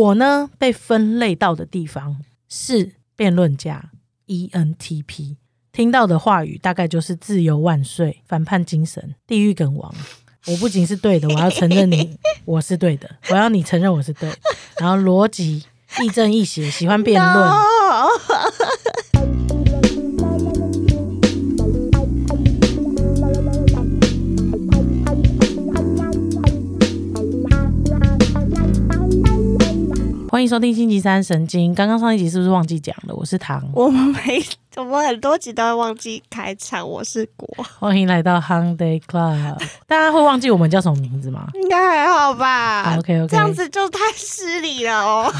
我呢被分类到的地方是辩论家 ENTP，听到的话语大概就是自由万岁、反叛精神、地狱梗王。我不仅是对的，我要承认你我是对的，我要你承认我是对的，然后逻辑亦正亦邪，喜欢辩论。欢迎收听星期三神经。刚刚上一集是不是忘记讲了？我是唐，我们没，我们很多集都会忘记开场。我是果，欢迎来到 Hyundai Club。大家会忘记我们叫什么名字吗？应该还好吧？OK OK，这样子就太失礼了哦。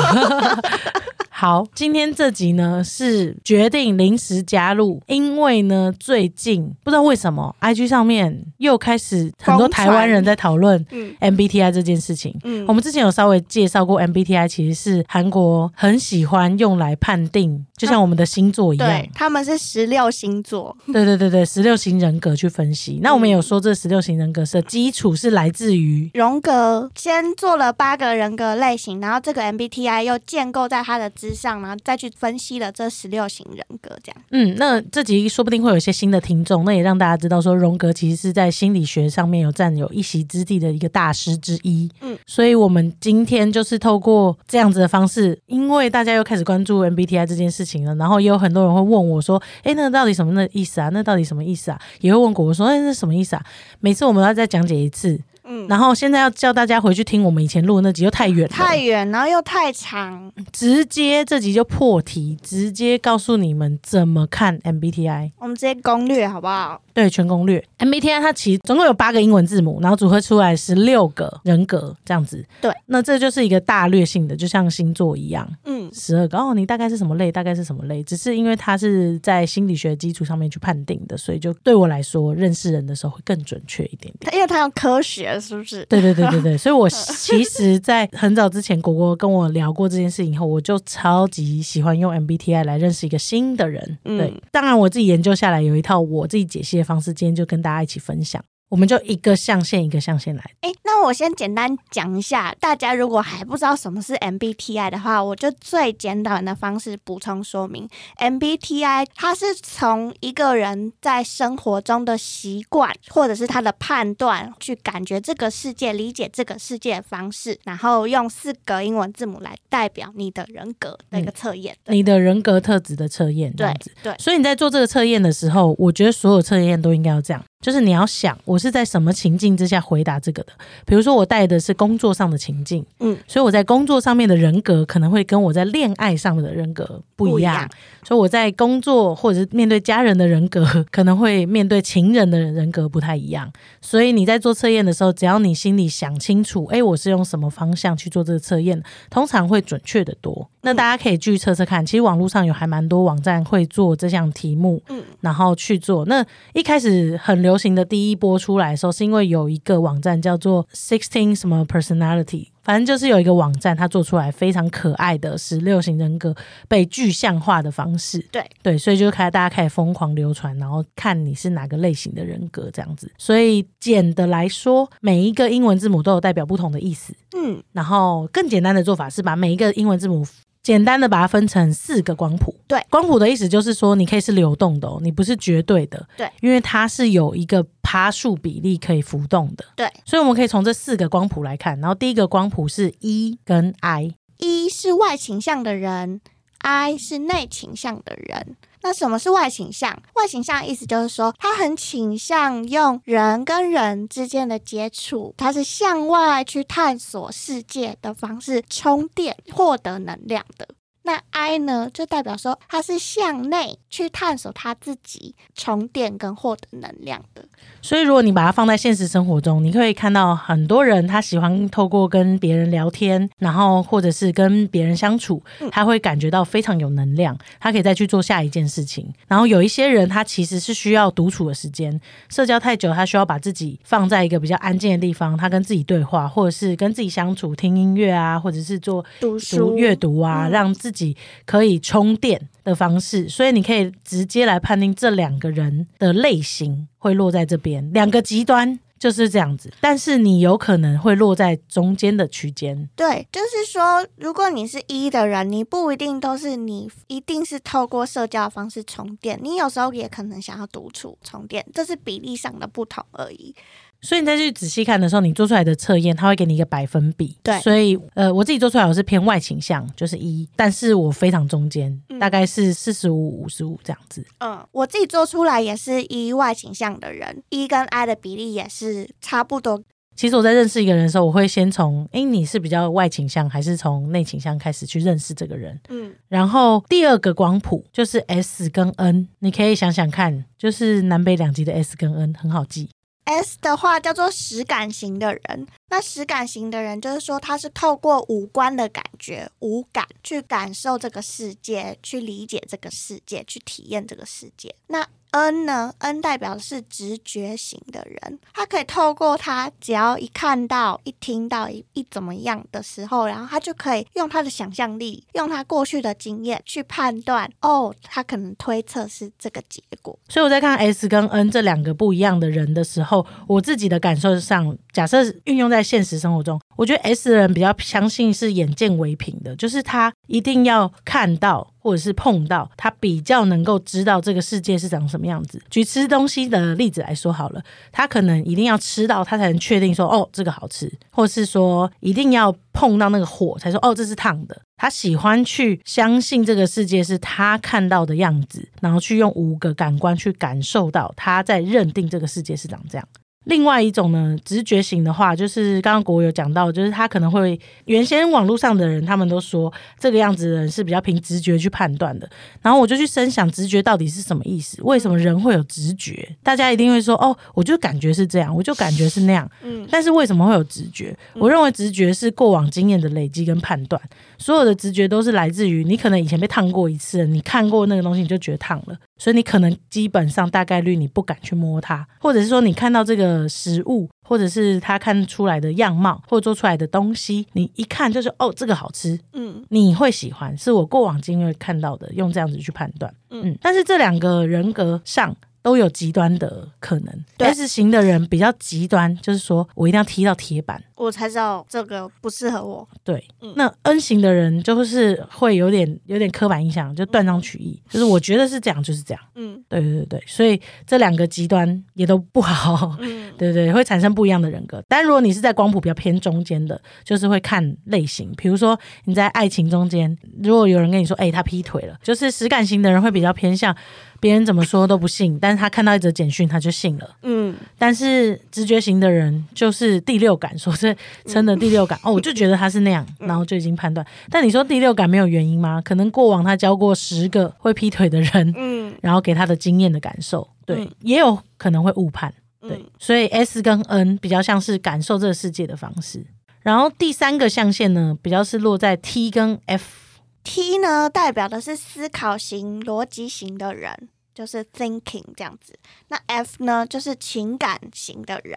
好，今天这集呢是决定临时加入，因为呢最近不知道为什么，IG 上面又开始很多台湾人在讨论 MBTI 这件事情。嗯，我们之前有稍微介绍过，MBTI 其实是韩国很喜欢用来判定，就像我们的星座一样，他们是十六星座。对对对对，十六型人格去分析。那我们有说这十六型人格是基础是来自于荣格，先做了八个人格类型，然后这个 MBTI 又建构在他的之上，然后再去分析了这十六型人格，这样。嗯，那这集说不定会有一些新的听众，那也让大家知道说，荣格其实是在心理学上面有占有一席之地的一个大师之一。嗯，所以我们今天就是透过这样子的方式，因为大家又开始关注 MBTI 这件事情了，然后也有很多人会问我说，哎，那到底什么的意思啊？那到底什么意思啊？也会问过我说，哎，那什么意思啊？每次我们要再讲解一次。然后现在要叫大家回去听我们以前录的那集，又太远，太远，然后又太长，直接这集就破题，直接告诉你们怎么看 MBTI。我们直接攻略好不好？对，全攻略。MBTI 它其实总共有八个英文字母，然后组合出来十六个人格这样子。对，那这就是一个大略性的，就像星座一样。嗯，十二个哦，你大概是什么类？大概是什么类？只是因为它是在心理学基础上面去判定的，所以就对我来说，认识人的时候会更准确一点点。因为它要科学。是不是？对对对对对，所以我其实，在很早之前，果果跟我聊过这件事以后，我就超级喜欢用 MBTI 来认识一个新的人。对，当然我自己研究下来有一套我自己解析的方式，今天就跟大家一起分享。我们就一个象限一个象限来。哎，那我先简单讲一下，大家如果还不知道什么是 MBTI 的话，我就最简短的方式补充说明。MBTI 它是从一个人在生活中的习惯或者是他的判断，去感觉这个世界、理解这个世界的方式，然后用四个英文字母来代表你的人格的一个测验，你的人格特质的测验。对对。所以你在做这个测验的时候，我觉得所有测验都应该要这样。就是你要想，我是在什么情境之下回答这个的？比如说，我带的是工作上的情境，嗯，所以我在工作上面的人格可能会跟我在恋爱上的人格不一样。所以我在工作或者是面对家人的人格，可能会面对情人的人格不太一样。所以你在做测验的时候，只要你心里想清楚，哎，我是用什么方向去做这个测验，通常会准确的多。那大家可以继续测测看，其实网络上有还蛮多网站会做这项题目，嗯，然后去做。那一开始很流行的第一波出来的时候，是因为有一个网站叫做 Sixteen 什么 Personality，反正就是有一个网站，它做出来非常可爱的十六型人格被具象化的方式，对对，所以就开大家开始疯狂流传，然后看你是哪个类型的人格这样子。所以简的来说，每一个英文字母都有代表不同的意思，嗯，然后更简单的做法是把每一个英文字母。简单的把它分成四个光谱，对，光谱的意思就是说你可以是流动的哦，你不是绝对的，对，因为它是有一个趴数比例可以浮动的，对，所以我们可以从这四个光谱来看，然后第一个光谱是 E 跟 I，E 是外倾向的人，I 是内倾向的人。那什么是外倾向？外倾向意思就是说，他很倾向用人跟人之间的接触，他是向外去探索世界的方式充电获得能量的。那 I 呢，就代表说他是向内去探索他自己充电跟获得能量的。所以，如果你把它放在现实生活中，你可以看到很多人他喜欢透过跟别人聊天，然后或者是跟别人相处，他会感觉到非常有能量，他可以再去做下一件事情。然后有一些人他其实是需要独处的时间，社交太久，他需要把自己放在一个比较安静的地方，他跟自己对话，或者是跟自己相处，听音乐啊，或者是做读书、阅读啊，让自自己可以充电的方式。所以你可以直接来判定这两个人的类型。会落在这边，两个极端就是这样子。但是你有可能会落在中间的区间。对，就是说，如果你是一的人，你不一定都是你一定是透过社交方式充电，你有时候也可能想要独处充电，这是比例上的不同而已。所以你再去仔细看的时候，你做出来的测验，它会给你一个百分比。对，所以呃，我自己做出来我是偏外倾向，就是一，但是我非常中间，大概是四十五五十五这样子。嗯，我自己做出来也是一外倾向的人，一跟 I 的比例也是差不多。其实我在认识一个人的时候，我会先从哎你是比较外倾向还是从内倾向开始去认识这个人。嗯，然后第二个光谱就是 S 跟 N，你可以想想看，就是南北两极的 S 跟 N 很好记。S 的话叫做实感型的人，那实感型的人就是说他是透过五官的感觉、五感去感受这个世界，去理解这个世界，去体验这个世界。那 N 呢？N 代表的是直觉型的人，他可以透过他只要一看到、一听到、一一怎么样的时候，然后他就可以用他的想象力，用他过去的经验去判断，哦，他可能推测是这个结果。所以我在看 S 跟 N 这两个不一样的人的时候，我自己的感受上，假设运用在现实生活中，我觉得 S 的人比较相信是眼见为凭的，就是他一定要看到。或者是碰到他比较能够知道这个世界是长什么样子。举吃东西的例子来说好了，他可能一定要吃到他才能确定说哦这个好吃，或是说一定要碰到那个火才说哦这是烫的。他喜欢去相信这个世界是他看到的样子，然后去用五个感官去感受到他在认定这个世界是长这样。另外一种呢，直觉型的话，就是刚刚国有讲到，就是他可能会原先网络上的人，他们都说这个样子的人是比较凭直觉去判断的。然后我就去深想，直觉到底是什么意思？为什么人会有直觉？大家一定会说，哦，我就感觉是这样，我就感觉是那样。嗯，但是为什么会有直觉？我认为直觉是过往经验的累积跟判断。所有的直觉都是来自于你可能以前被烫过一次，你看过那个东西你就觉得烫了，所以你可能基本上大概率你不敢去摸它，或者是说你看到这个食物，或者是它看出来的样貌或做出来的东西，你一看就是哦这个好吃，嗯，你会喜欢，是我过往经验看到的，用这样子去判断，嗯，但是这两个人格上。都有极端的可能，S 型的人比较极端，就是说我一定要踢到铁板，我才知道这个不适合我。对，那 N 型的人就是会有点有点刻板印象，就断章取义，就是我觉得是这样，就是这样。嗯，对对对对，所以这两个极端也都不好。嗯，对对，会产生不一样的人格。但如果你是在光谱比较偏中间的，就是会看类型，比如说你在爱情中间，如果有人跟你说，哎，他劈腿了，就是实感型的人会比较偏向。别人怎么说都不信，但是他看到一则简讯，他就信了。嗯，但是直觉型的人就是第六感，说是真的第六感 哦，我就觉得他是那样，然后就已经判断。但你说第六感没有原因吗？可能过往他教过十个会劈腿的人，嗯，然后给他的经验的感受，对，也有可能会误判。对，所以 S 跟 N 比较像是感受这个世界的方式，然后第三个象限呢，比较是落在 T 跟 F。T 呢，代表的是思考型、逻辑型的人，就是 thinking 这样子。那 F 呢，就是情感型的人。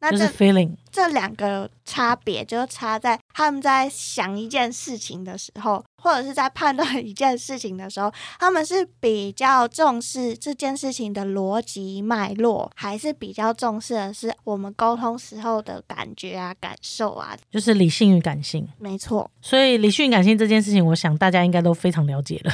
那这 feeling 这两个差别，就差在他们在想一件事情的时候。或者是在判断一件事情的时候，他们是比较重视这件事情的逻辑脉络，还是比较重视的是我们沟通时候的感觉啊、感受啊？就是理性与感性，没错。所以理性与感性这件事情，我想大家应该都非常了解了，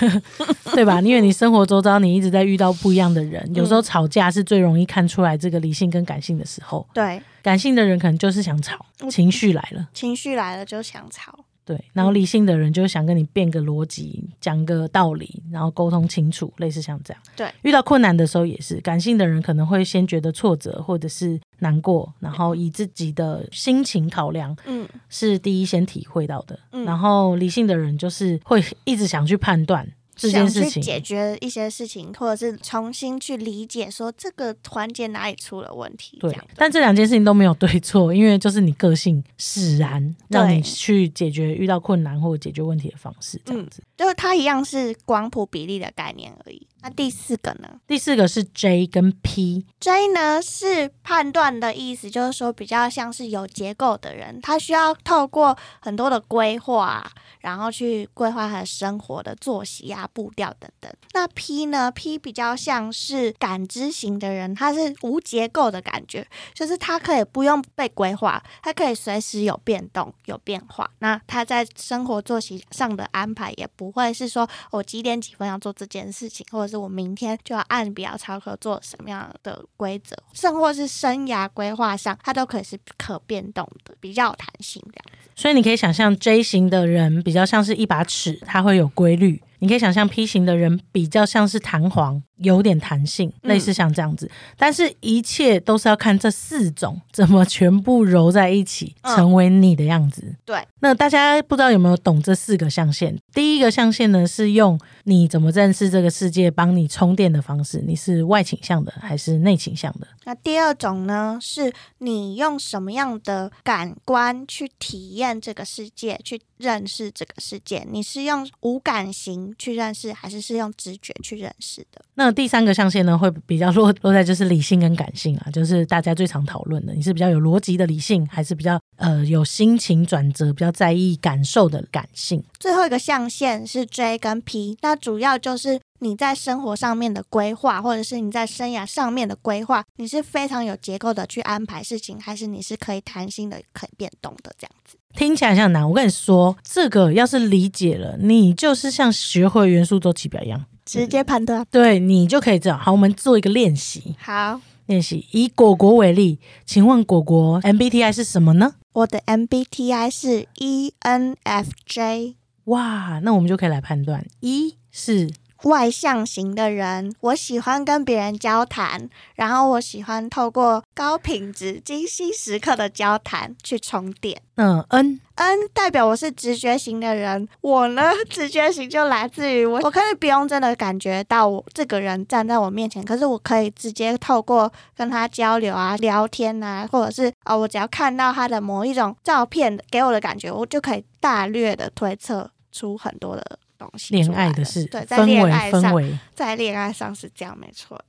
对吧？因为你生活周遭你一直在遇到不一样的人，有时候吵架是最容易看出来这个理性跟感性的时候。对，感性的人可能就是想吵，情绪来了，情绪来了就想吵。对，然后理性的人就想跟你变个逻辑，讲个道理，然后沟通清楚，类似像这样。对，遇到困难的时候也是，感性的人可能会先觉得挫折或者是难过，然后以自己的心情考量，嗯，是第一先体会到的。然后理性的人就是会一直想去判断。这件事情解决一些事情，或者是重新去理解，说这个环节哪里出了问题。对，但这两件事情都没有对错，因为就是你个性使然，让你去解决遇到困难或解决问题的方式，这样子。就是它一样是光谱比例的概念而已。那第四个呢？第四个是 J 跟 P。J 呢是判断的意思，就是说比较像是有结构的人，他需要透过很多的规划，然后去规划他的生活的作息啊、步调等等。那 P 呢？P 比较像是感知型的人，他是无结构的感觉，就是他可以不用被规划，他可以随时有变动、有变化。那他在生活作息上的安排也不会是说我几点几分要做这件事情，或者是我明天就要按比较超课做什么样的规则，甚或是生涯规划上，它都可以是可变动的，比较有弹性的。所以你可以想象 J 型的人比较像是一把尺，它会有规律。你可以想象 P 型的人比较像是弹簧，有点弹性，类似像这样子。但是，一切都是要看这四种怎么全部揉在一起，成为你的样子。对。那大家不知道有没有懂这四个象限？第一个象限呢，是用你怎么认识这个世界，帮你充电的方式。你是外倾向的还是内倾向的？那第二种呢，是你用什么样的感官去体验这个世界，去认识这个世界？你是用无感型？去认识还是是用直觉去认识的？那第三个象限呢，会比较落落在就是理性跟感性啊，就是大家最常讨论的，你是比较有逻辑的理性，还是比较呃有心情转折、比较在意感受的感性？最后一个象限是 J 跟 P，那主要就是你在生活上面的规划，或者是你在生涯上面的规划，你是非常有结构的去安排事情，还是你是可以弹性的、可以变动的这样子？听起来像难，我跟你说，这个要是理解了，你就是像学会元素周期表一样，直接判断，对你就可以这样。好，我们做一个练习。好，练习以果果为例，请问果果 MBTI 是什么呢？我的 MBTI 是 ENFJ。哇，那我们就可以来判断，一是。外向型的人，我喜欢跟别人交谈，然后我喜欢透过高品质、精心时刻的交谈去充电。嗯，N N 代表我是直觉型的人，我呢，直觉型就来自于我，我可以不用真的感觉到我这个人站在我面前，可是我可以直接透过跟他交流啊、聊天啊，或者是啊，我只要看到他的某一种照片给我的感觉，我就可以大略的推测出很多的。东西，恋爱的事，对，在恋爱上，在恋爱上是这样，没错。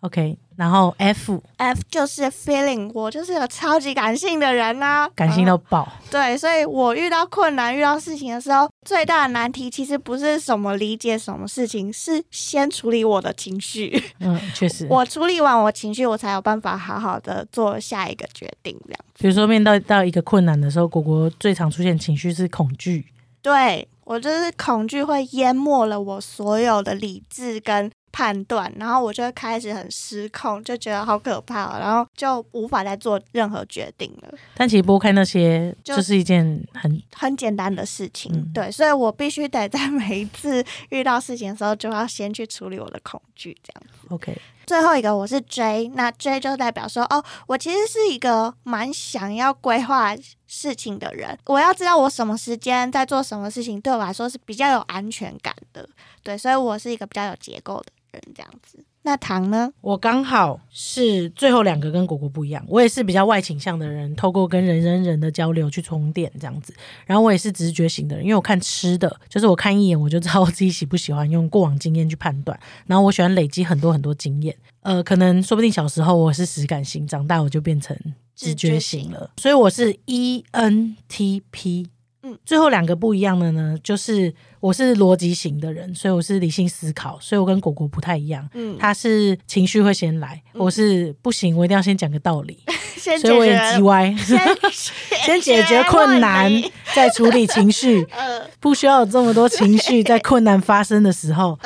OK，然后 F，F 就是 feeling，我就是个超级感性的人呐，感性到爆。对，所以我遇到困难、遇到事情的时候，最大的难题其实不是什么理解什么事情，是先处理我的情绪。嗯，确实，我处理完我情绪，我才有办法好好的做下一个决定。这样，比如说面对到一个困难的时候，果果最常出现情绪是恐惧。对。我就是恐惧会淹没了我所有的理智跟判断，然后我就会开始很失控，就觉得好可怕，然后就无法再做任何决定了。但其实拨开那些，就是一件很很简单的事情，对，所以我必须得在每一次遇到事情的时候，就要先去处理我的恐惧，这样子。OK。最后一个我是 J，那 J 就代表说，哦，我其实是一个蛮想要规划事情的人。我要知道我什么时间在做什么事情，对我来说是比较有安全感的。对，所以我是一个比较有结构的人，这样子。那糖呢？我刚好是最后两个跟果果不一样，我也是比较外倾向的人，透过跟人人人的交流去充电这样子。然后我也是直觉型的人，因为我看吃的，就是我看一眼我就知道我自己喜不喜欢，用过往经验去判断。然后我喜欢累积很多很多经验，呃，可能说不定小时候我是实感型，长大我就变成直觉型了。所以我是 E N T P。嗯。最后两个不一样的呢，就是我是逻辑型的人，所以我是理性思考，所以我跟果果不太一样。嗯，他是情绪会先来，我是不行，我一定要先讲个道理，所以我也叽歪，先解决困难，再处理情绪，不需要有这么多情绪在困难发生的时候，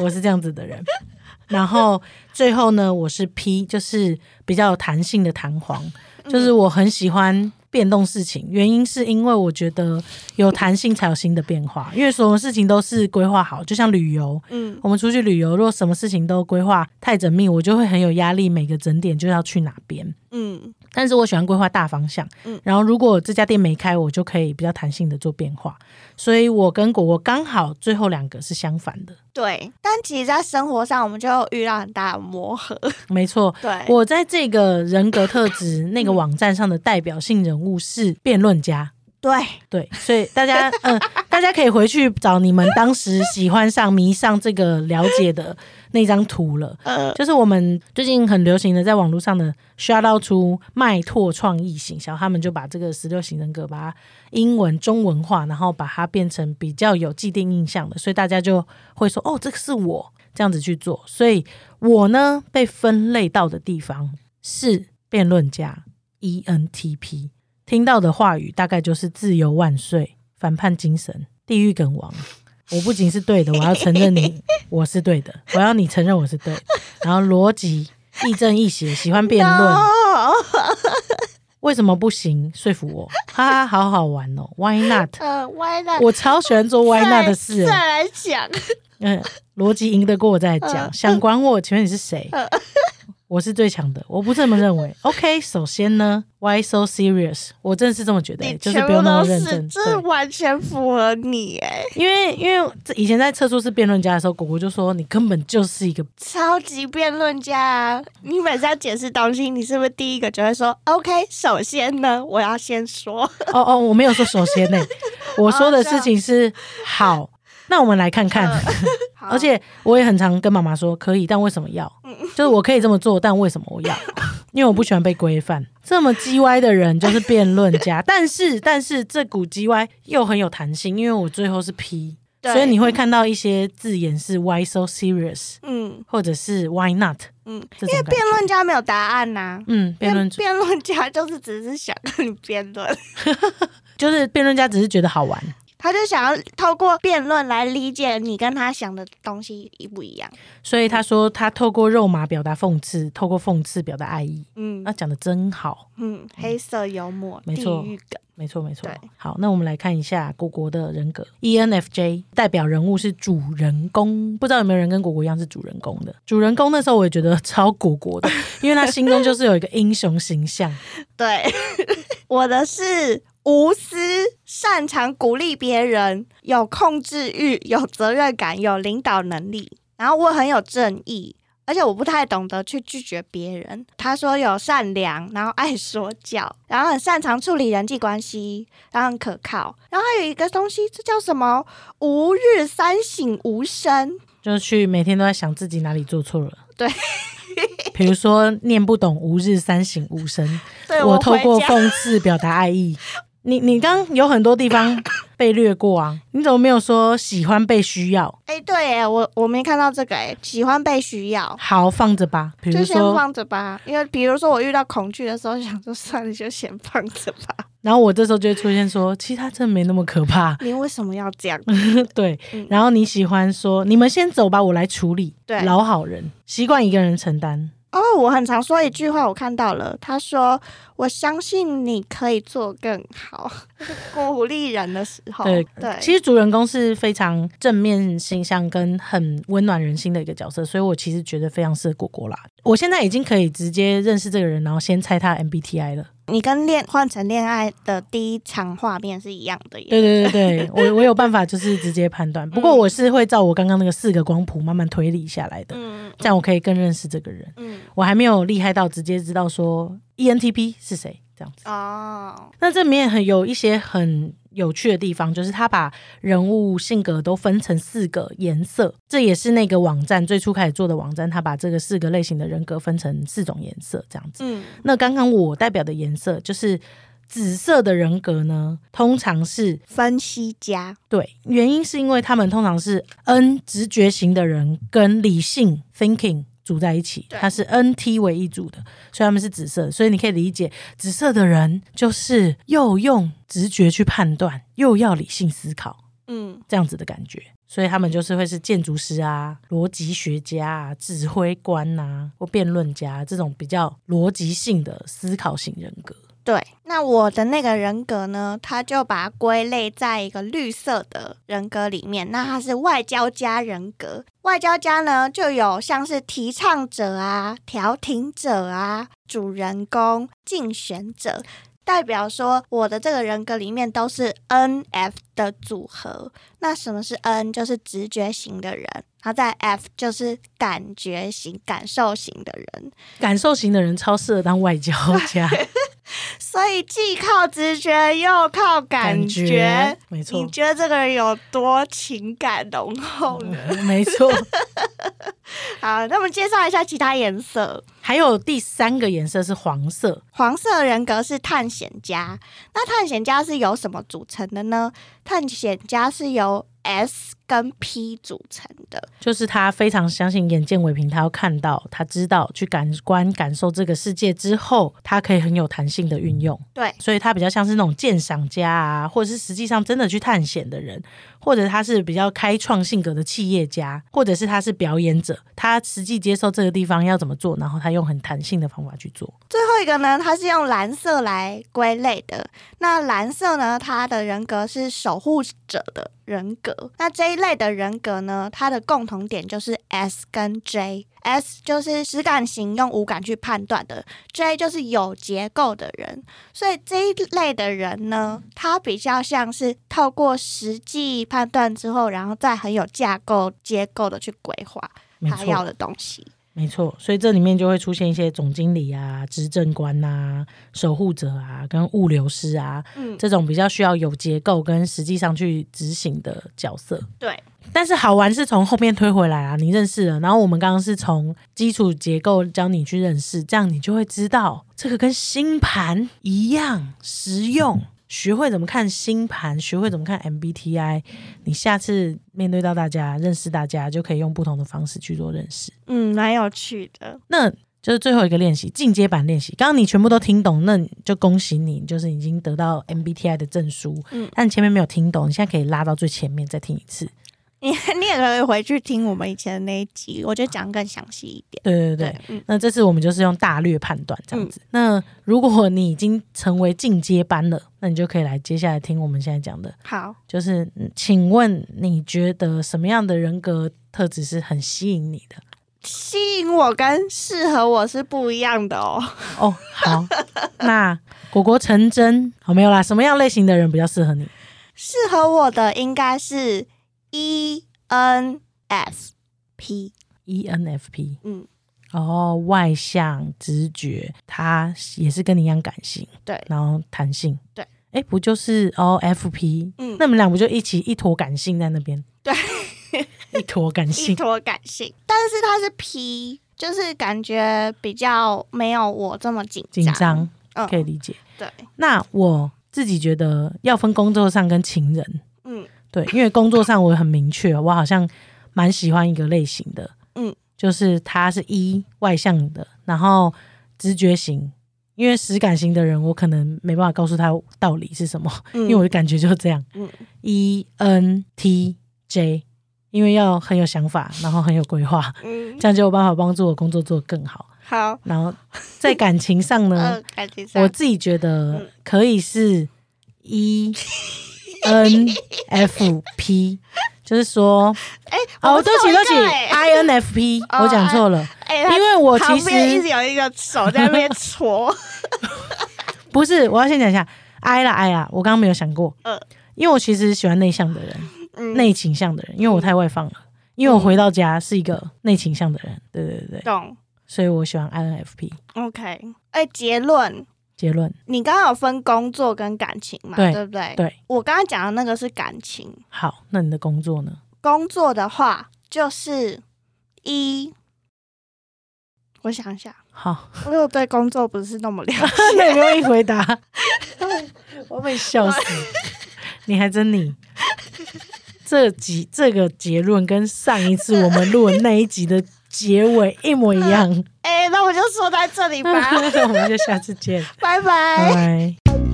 我是这样子的人。然后最后呢，我是 P，就是比较有弹性的弹簧，就是我很喜欢。变动事情，原因是因为我觉得有弹性才有新的变化。因为所有事情都是规划好，就像旅游，嗯，我们出去旅游，如果什么事情都规划太缜密，我就会很有压力，每个整点就要去哪边，嗯。但是我喜欢规划大方向，嗯。然后如果这家店没开，我就可以比较弹性的做变化。所以我跟果果刚好最后两个是相反的。对，但其实，在生活上，我们就遇到很大的磨合。没错，对我在这个人格特质那个网站上的代表性人物是辩论家。对对，所以大家嗯。大家可以回去找你们当时喜欢上、迷上这个了解的那张图了。呃，就是我们最近很流行的在网络上的 shout out 出麦拓创意行销，他们就把这个十六型人格把它英文中文化，然后把它变成比较有既定印象的，所以大家就会说哦，这个是我这样子去做。所以我呢被分类到的地方是辩论家 ENTP。听到的话语大概就是“自由万岁”、“反叛精神”、“地狱梗王”。我不仅是对的，我要承认你我是对的，我要你承认我是对。然后逻辑亦正亦邪，喜欢辩论，为什么不行？说服我，哈哈，好好玩哦！Why not？呃，Why not？我超喜欢做 Why not 的事。再来讲，嗯，逻辑赢得过我再讲。想管我？请问你是谁？我是最强的，我不这么认为。OK，首先呢，Why so serious？我真的是这么觉得，就是不用那么认真，这完全符合你哎。因为因为以前在测出是辩论家的时候，果果就说你根本就是一个超级辩论家。你每次要解释东西，你是不是第一个就会说 OK？首先呢，我要先说。哦哦，我没有说首先呢，我说的事情是好。那我们来看看，而且我也很常跟妈妈说可以，但为什么要？就是我可以这么做，但为什么我要？因为我不喜欢被规范。这么叽歪的人就是辩论家，但是但是这股叽歪又很有弹性，因为我最后是 P，所以你会看到一些字眼是 Why so serious？嗯，或者是 Why not？嗯，因为辩论家没有答案呐。嗯，辩论辩论家就是只是想跟你辩论，就是辩论家只是觉得好玩。他就想要透过辩论来理解你跟他想的东西一不一样，所以他说他透过肉麻表达讽刺，透过讽刺表达爱意。嗯，那讲的真好。嗯，黑色幽默，没错，地狱梗，没错没错。好，那我们来看一下果果的人格，ENFJ 代表人物是主人公，不知道有没有人跟果果一样是主人公的？主人公那时候我也觉得超果果的，因为他心中就是有一个英雄形象。对，我的是。无私，擅长鼓励别人，有控制欲，有责任感，有领导能力。然后我很有正义，而且我不太懂得去拒绝别人。他说有善良，然后爱说教，然后很擅长处理人际关系，然后很可靠。然后还有一个东西，这叫什么？吾日三省吾身，就是去每天都在想自己哪里做错了。对，比如说念不懂“吾日三省吾身 ”，我透过讽刺表达爱意。你你刚有很多地方 被略过啊，你怎么没有说喜欢被需要？哎，对哎，我我没看到这个哎，喜欢被需要，好放着吧，就先放着吧。因为比如说我遇到恐惧的时候，想说算了，就先放着吧。然后我这时候就会出现说，其实他真的没那么可怕。你为什么要这样？对，然后你喜欢说，你们先走吧，我来处理。对，老好人，习惯一个人承担。哦，我很常说一句话，我看到了。他说：“我相信你可以做更好。”鼓励人的时候，对对。其实主人公是非常正面形象跟很温暖人心的一个角色，所以我其实觉得非常适合果果啦。我现在已经可以直接认识这个人，然后先猜他 MBTI 了。你跟恋换成恋爱的第一场画面是一样的，对对对对，我我有办法就是直接判断，不过我是会照我刚刚那个四个光谱慢慢推理下来的，嗯，这样我可以更认识这个人，嗯，我还没有厉害到直接知道说 ENTP 是谁这样子哦，那这里面很有一些很。有趣的地方就是他把人物性格都分成四个颜色，这也是那个网站最初开始做的网站，他把这个四个类型的人格分成四种颜色这样子。嗯，那刚刚我代表的颜色就是紫色的人格呢，通常是分析家。对，原因是因为他们通常是 N 直觉型的人跟理性 thinking。组在一起，它是 N T 为一组的，所以他们是紫色，所以你可以理解，紫色的人就是又用直觉去判断，又要理性思考，嗯，这样子的感觉，所以他们就是会是建筑师啊、逻辑学家啊、指挥官呐或辩论家这种比较逻辑性的思考型人格。对，那我的那个人格呢，他就把它归类在一个绿色的人格里面。那他是外交家人格，外交家呢就有像是提倡者啊、调停者啊、主人公、竞选者，代表说我的这个人格里面都是 N F 的组合。那什么是 N？就是直觉型的人，然后在 F 就是感觉型、感受型的人。感受型的人超适合当外交家。所以既靠直觉又靠感觉，没错。你觉得这个人有多情感浓厚呢？没错。好，那我们介绍一下其他颜色。还有第三个颜色是黄色，黄色人格是探险家。那探险家是由什么组成的呢？探险家是由 S 跟 P 组成的，就是他非常相信眼见为凭，他要看到，他知道去感官感受这个世界之后，他可以很有弹性的运用。对，所以他比较像是那种鉴赏家啊，或者是实际上真的去探险的人，或者他是比较开创性格的企业家，或者是他是表演者，他实际接受这个地方要怎么做，然后他用很弹性的方法去做。最后一个呢，他是用蓝色来归类的。那蓝色呢，他的人格是守护者的。人格，那这一类的人格呢？它的共同点就是 S 跟 J。S 就是实感型，用五感去判断的；J 就是有结构的人。所以这一类的人呢，他比较像是透过实际判断之后，然后再很有架构、结构的去规划他要的东西。没错，所以这里面就会出现一些总经理啊、执政官呐、守护者啊、跟物流师啊，嗯，这种比较需要有结构跟实际上去执行的角色。对，但是好玩是从后面推回来啊，你认识了，然后我们刚刚是从基础结构教你去认识，这样你就会知道这个跟星盘一样实用。学会怎么看星盘，学会怎么看 MBTI，你下次面对到大家、认识大家，就可以用不同的方式去做认识。嗯，蛮有趣的。那就是最后一个练习，进阶版练习。刚刚你全部都听懂，那就恭喜你，就是已经得到 MBTI 的证书。嗯，但前面没有听懂，你现在可以拉到最前面再听一次。你你也可以回去听我们以前的那一集，我觉得讲更详细一点。对对对，那这次我们就是用大略判断这样子。那如果你已经成为进阶班了，那你就可以来接下来听我们现在讲的。好，就是请问你觉得什么样的人格特质是很吸引你的？吸引我跟适合我是不一样的哦。哦，好，那果果成真，好没有啦。什么样类型的人比较适合你？适合我的应该是。E N F P，E N F P，嗯，哦，外向、直觉，他也是跟你一样感性，对，然后弹性，对，哎，不就是哦，F P，嗯，那你们俩不就一起一坨感性在那边？对，一坨感性，一坨感性，但是他是 P，就是感觉比较没有我这么紧紧张，可以理解。对，那我自己觉得要分工作上跟情人。对，因为工作上我很明确，我好像蛮喜欢一个类型的，嗯，就是他是一外向的，然后直觉型，因为实感型的人，我可能没办法告诉他道理是什么，因为我的感觉就是这样，嗯，E N T J，因为要很有想法，然后很有规划，嗯，这样就有办法帮助我工作做得更好。好，然后在感情上呢，感情上，我自己觉得可以是一。N F P，就是说，哎，哦，对不起，对不起，I N F P，我讲错了，因为我其实一直有一个手在那边搓，不是，我要先讲一下，I 啦 I 啦，我刚刚没有想过，嗯，因为我其实喜欢内向的人，内倾向的人，因为我太外放了，因为我回到家是一个内倾向的人，对对对，懂，所以我喜欢 I N F P，OK，哎，结论。结论，你刚刚有分工作跟感情嘛？对不对？对，我刚刚讲的那个是感情。好，那你的工作呢？工作的话，就是一，我想一下。好，因为我对工作不是那么了解，那不用回答。我被笑死，你还真你。这集这个结论跟上一次我们录的那一集的。结尾一模一样，哎，那我就说在这里吧，我们就下次见，拜拜。